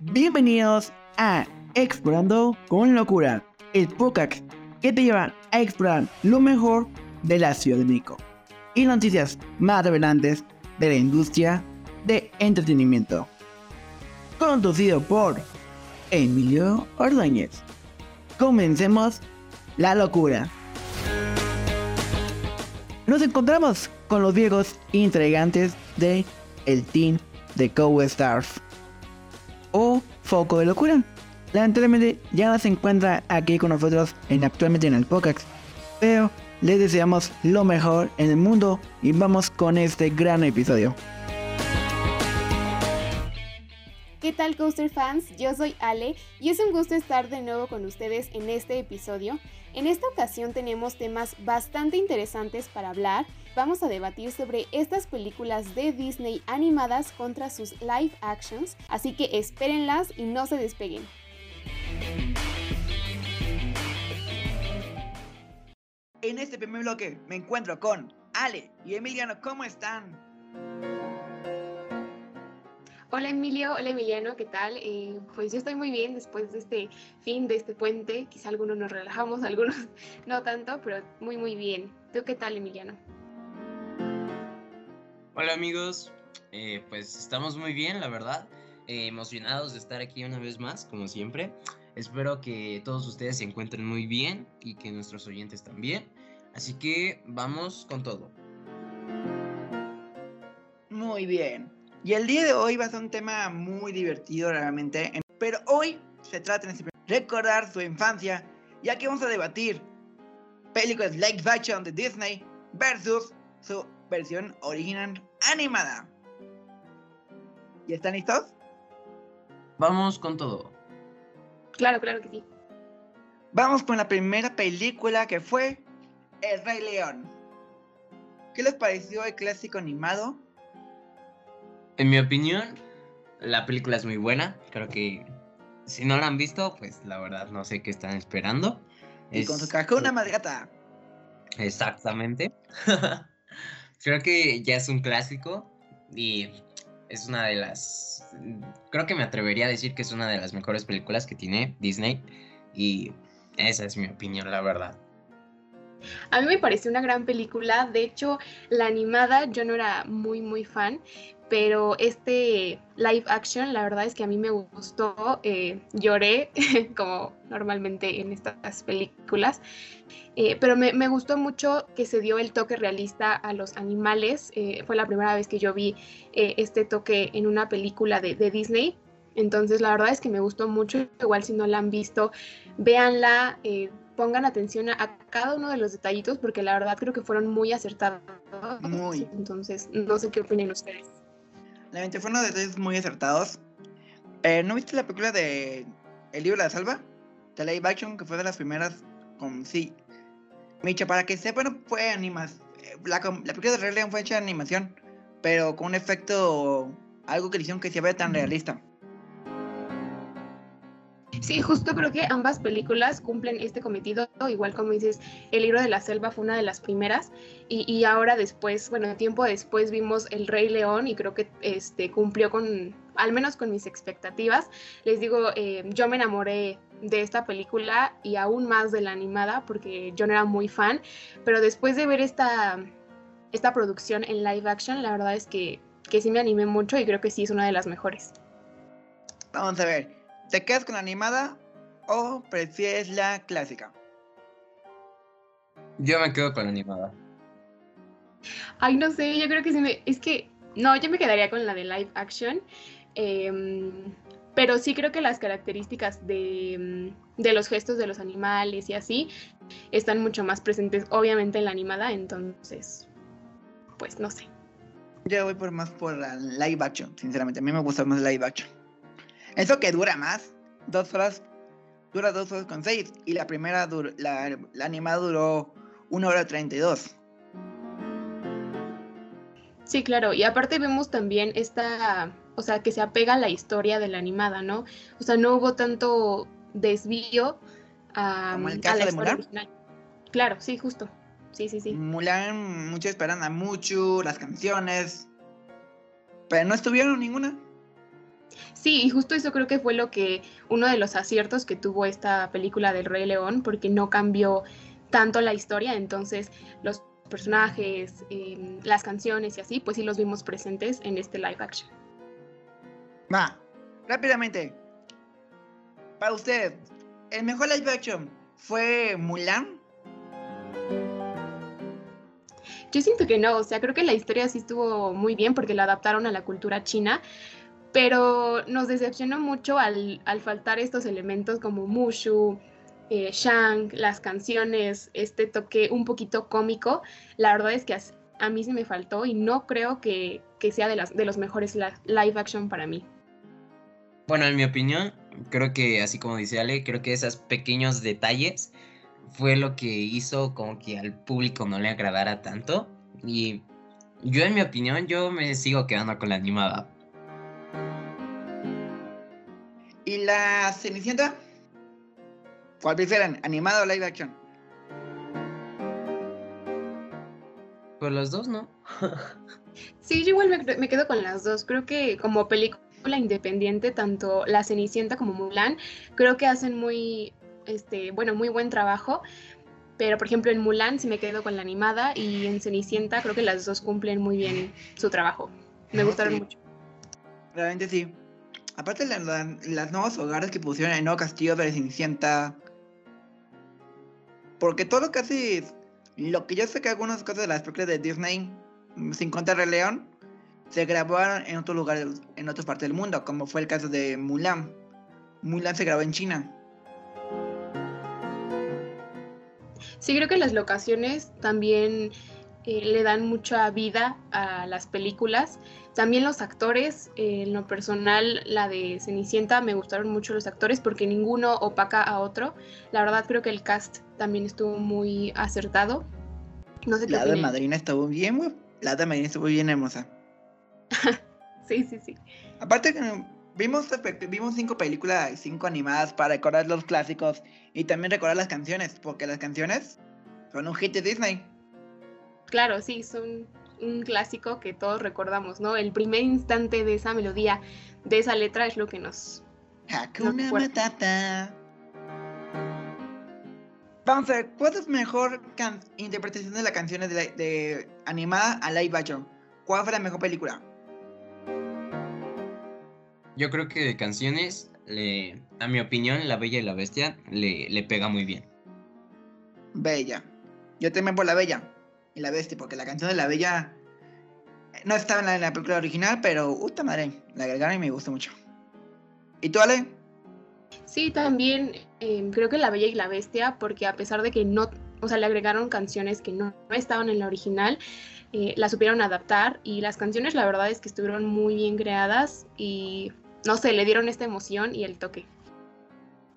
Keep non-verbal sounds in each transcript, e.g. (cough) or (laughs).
Bienvenidos a Explorando con Locura, el podcast que te lleva a explorar lo mejor de la Ciudad de México y noticias más revelantes de la industria de entretenimiento. Conducido por Emilio Ordóñez. Comencemos la locura. Nos encontramos con los viejos intrigantes de el team de Co-Stars o Foco de Locura. Lamentablemente ya no se encuentra aquí con nosotros en actualmente en el podcast, pero les deseamos lo mejor en el mundo y vamos con este gran episodio. ¿Qué tal Coaster fans? Yo soy Ale y es un gusto estar de nuevo con ustedes en este episodio. En esta ocasión tenemos temas bastante interesantes para hablar. Vamos a debatir sobre estas películas de Disney animadas contra sus live actions, así que espérenlas y no se despeguen. En este primer bloque me encuentro con Ale y Emiliano, ¿cómo están? Hola Emilio, hola Emiliano, ¿qué tal? Eh, pues yo estoy muy bien después de este fin, de este puente. Quizá algunos nos relajamos, (laughs) algunos no tanto, pero muy muy bien. ¿Tú qué tal Emiliano? Hola amigos, eh, pues estamos muy bien, la verdad. Eh, emocionados de estar aquí una vez más, como siempre. Espero que todos ustedes se encuentren muy bien y que nuestros oyentes también. Así que vamos con todo. Muy bien. Y el día de hoy va a ser un tema muy divertido realmente. Pero hoy se trata de recordar su infancia, ya que vamos a debatir películas live action de Disney versus su versión original animada. ¿Y están listos? Vamos con todo. Claro, claro que sí. Vamos con la primera película que fue El Rey León. ¿Qué les pareció el clásico animado? En mi opinión, la película es muy buena. Creo que si no la han visto, pues la verdad no sé qué están esperando. Y con su más gata. Exactamente. (laughs) creo que ya es un clásico y es una de las... Creo que me atrevería a decir que es una de las mejores películas que tiene Disney y esa es mi opinión, la verdad. A mí me pareció una gran película, de hecho la animada yo no era muy muy fan, pero este live action la verdad es que a mí me gustó, eh, lloré (laughs) como normalmente en estas películas, eh, pero me, gustó mucho que se dio el toque realista a los animales, eh, fue la primera vez que yo vi este toque en una película de, de Disney. Entonces la verdad es que me gustó mucho, igual si no la han visto, véanla, pongan atención a, cada uno de los detallitos porque la verdad creo que fueron muy acertados. Muy. Entonces, no sé qué opinan ustedes. La mente fueron detalles muy acertados. Eh, ¿No viste la película de El libro de la salva? De live action, que fue de las primeras con sí. Micha, para que sepan, fue animación. Eh, la, la, película de Rey León fue hecha de animación, pero con un efecto, algo que hicieron que se vea tan realista. Sí, justo creo que ambas películas cumplen este cometido, igual como dices, El libro de la selva fue una de las primeras y, ahora después, bueno, tiempo después vimos El Rey León y creo que este, cumplió con, al menos con mis expectativas. Les digo, eh, yo me enamoré de esta película y aún más de la animada porque yo no era muy fan, pero después de ver esta, esta producción en live action, la verdad es que, que sí me animé mucho y creo que sí es una de las mejores. Vamos a ver, ¿Te quedas con la animada o prefieres la clásica? Yo me quedo con la animada. Ay, no sé, yo creo que sí me... Es que, no, yo me quedaría con la de live action. Em, pero sí creo que las características de, de, los gestos de los animales y así están mucho más presentes, obviamente, en la animada. Entonces, pues no sé. Yo voy por más por la live action, sinceramente. A mí me gusta más live action. Eso que dura más, dos horas, dura dos horas con seis. Y la primera, la, animada duró una hora treinta y dos. Sí, claro. Y aparte vemos también esta, o sea, que se apega a la historia de la animada, ¿no? O sea, no hubo tanto desvío a, Como el caso la de Mulan. Original. Claro, sí, justo. Sí, sí, sí. Mulan, muchos esperan a mucho, las canciones. Pero no estuvieron ninguna. Sí, y justo eso creo que fue lo que uno de los aciertos que tuvo esta película del Rey León, porque no cambió tanto la historia, entonces los personajes, em, las canciones y así, pues sí los vimos presentes en este live action. Va, rápidamente. Para usted, ¿el mejor live action fue Mulan? Yo siento que no, o sea, creo que la historia sí estuvo muy bien porque la adaptaron a la cultura china, pero nos decepcionó mucho al, faltar estos elementos como Mushu, eh, Shang, las canciones, este toque un poquito cómico. La verdad es que a, mí se me faltó y no creo que, sea de, las, de los mejores live action para mí. Bueno, en mi opinión, creo que así como dice Ale, creo que esos pequeños detalles fue lo que hizo como que al público no le agradara tanto. Y yo en mi opinión, yo me sigo quedando con la animada. ¿Y la Cenicienta? ¿Cuál prefieren? ¿Animada o live action? Pues las dos, ¿no? sí, yo igual me, quedo con las dos. Creo que como película independiente, tanto La Cenicienta como Mulan, creo que hacen muy, este, bueno, muy buen trabajo. Pero, por ejemplo, en Mulan sí me quedo con la animada y en Cenicienta creo que las dos cumplen muy bien su trabajo. Me gustaron mucho. Realmente sí. Aparte de las nuevos hogares que pusieron en el nuevo castillo de Cenicienta. Porque todo lo que hace. Lo que yo sé que algunas cosas de las películas de Disney, sin contar el León, se grabaron en otros lugares, en otras partes del mundo, como fue el caso de Mulan. Mulan se grabó en China. Sí, creo que las locaciones también eh, le dan mucha vida a las películas. También los actores, eh, en lo personal, la de Cenicienta, me gustaron mucho los actores porque ninguno opaca a otro. La verdad creo que el cast también estuvo muy acertado. No sé La de Madrina estuvo bien, güey. La de Madrina estuvo bien hermosa. (laughs) sí, sí, sí. Aparte vimos, vimos cinco películas, cinco animadas para recordar los clásicos y también recordar las canciones, porque las canciones son un hit de Disney claro, sí, son un clásico que todos recordamos, ¿no? El primer instante de esa melodía, de esa letra es lo que nos... Hakuna Matata. Vamos a ver, ¿cuál es mejor interpretación de las canciones de, animada a live action? ¿Cuál fue la mejor película? Yo creo que de canciones, a mi opinión, La Bella y la Bestia le, le pega muy bien. Bella. Yo también por La Bella y la bestia, porque la canción de la bella no estaba en la, película original, pero puta madre, la agregaron y me gustó mucho. ¿Y tú, Ale? Sí, también em, creo que La Bella y la Bestia, porque a pesar de que no, o sea, le agregaron canciones que no, estaban en la original, eh, la supieron adaptar y las canciones la verdad es que estuvieron muy bien creadas y no sé, le dieron esta emoción y el toque.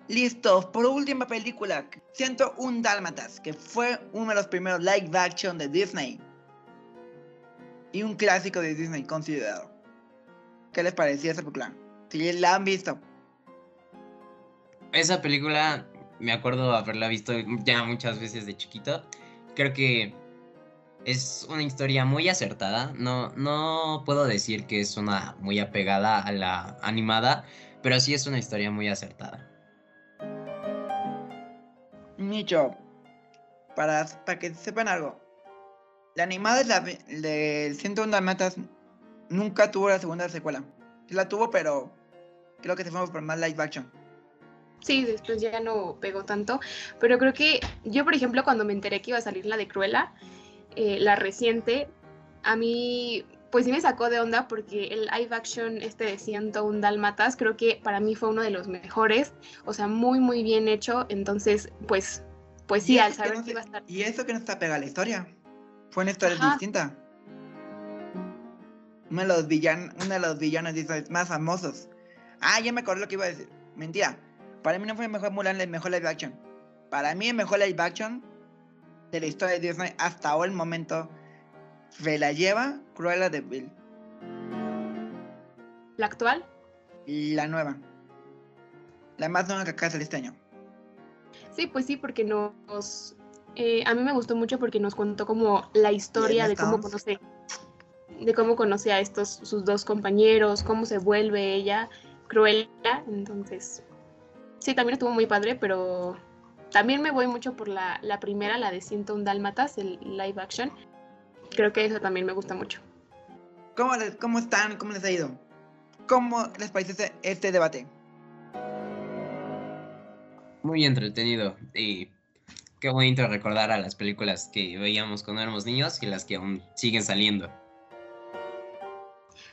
Listo, por última película, Siento un Dálmatas, que fue uno de los primeros live action de Disney. Y un clásico de Disney considerado. ¿Qué les parecía esa película? Si la han visto. Esa película, me acuerdo haberla visto ya muchas veces de chiquito. Creo que es una historia muy acertada. No, no puedo decir que es una muy apegada a la animada, pero sí es una historia muy acertada. Nicho, para, para que sepan algo, la animada de, la, de 101 Dalmatas nunca tuvo la segunda secuela. Sí la tuvo, pero creo que se fue por más live action. Sí, después ya no pegó tanto. Pero creo que yo, por ejemplo, cuando me enteré que iba a salir la de Cruella, eh, la reciente, a mí pues sí me sacó de onda porque el live action este de 101 Dálmatas creo que para mí fue uno de los mejores, o sea, muy muy bien hecho, entonces pues pues sí, al saber que, iba a estar... Y eso que no está pegada la historia, fue una historia distinta. Uno de los villanos, uno de los villanos más famosos. Ah, ya me acordé lo que iba a decir. Mentira. Para mí no fue el mejor Mulan, el mejor live action. Para mí el mejor live action de la historia de Disney hasta ahora el momento se la lleva Cruella de Bill. ¿La actual? La nueva. La más nueva que acaba de este año. Sí, pues sí, porque nos... Eh, a mí me gustó mucho porque nos contó como la historia de cómo conoce... de cómo conoce a estos sus dos compañeros, cómo se vuelve ella Cruella. Entonces, sí, también estuvo muy padre, pero también me voy mucho por la, la primera, la de 101 Dálmatas, el live action. Creo que eso también me gusta mucho. ¿Cómo, les- cómo están? ¿Cómo les ha ido? ¿Cómo les parece este, este debate? Muy entretenido y qué bonito recordar a las películas que veíamos cuando éramos niños y las que aún siguen saliendo.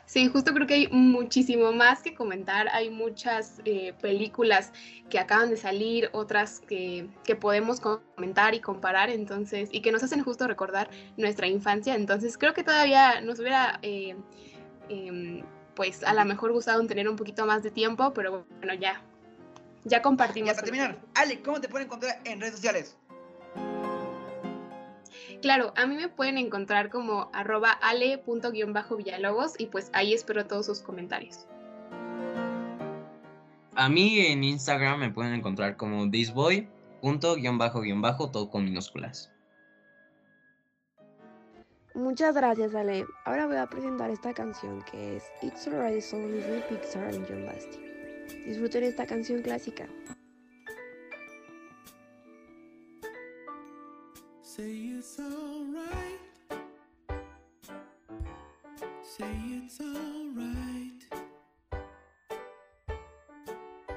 Sí, justo creo que hay muchísimo más que comentar. Hay muchas eh, películas que acaban de salir, otras que, que podemos comentar y comparar, entonces, y que nos hacen justo recordar nuestra infancia. Entonces, creo que todavía nos hubiera, eh, em, pues, a lo mejor gustado tener un poquito más de tiempo, pero bueno, ya, ya compartimos. Y para terminar, Ale, ¿cómo te pueden encontrar en redes sociales? Claro, a mí me pueden encontrar como arroba ale.villalobos y pues ahí espero todos sus comentarios. A mí en Instagram me pueden encontrar como thisboy, punto, guion bajo, guion bajo, todo con minúsculas. Muchas gracias, Ale. Ahora voy a presentar esta canción que es It's Alright de Pixar and John Lasting. Disfruten esta canción clásica. Say it's alright. Say it's alright.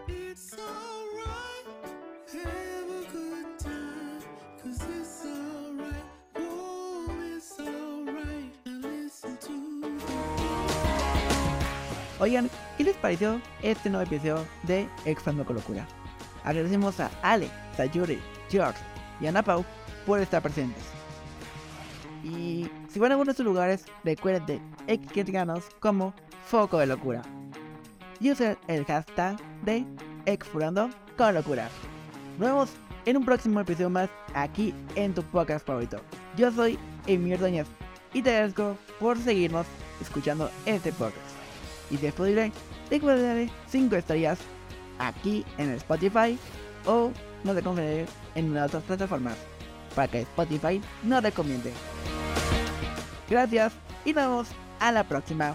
It's alright. Have a good time. Cause it's alright. Oh, it's alright. Now listen to Oigan, ¿qué les pareció este nuevo episodio de Expando con Locura? Agradecemos a Ale, Sayuri, George y Ana Pau por estar presentes. Y si van a alguno de estos lugares, recuerden de etiquetarnos como Foco de Locura. Y usar el hashtag de Explorando con Locura. Nos vemos en un próximo episodio más aquí en tu podcast favorito. Yo soy Emir Ordóñez y te agradezco por seguirnos escuchando este podcast. Y si es posible, recuerda darle 5 estrellas aquí en Spotify o no te confundir en de otras plataformas para que Spotify no recomiende. Gracias y nos vemos a la próxima.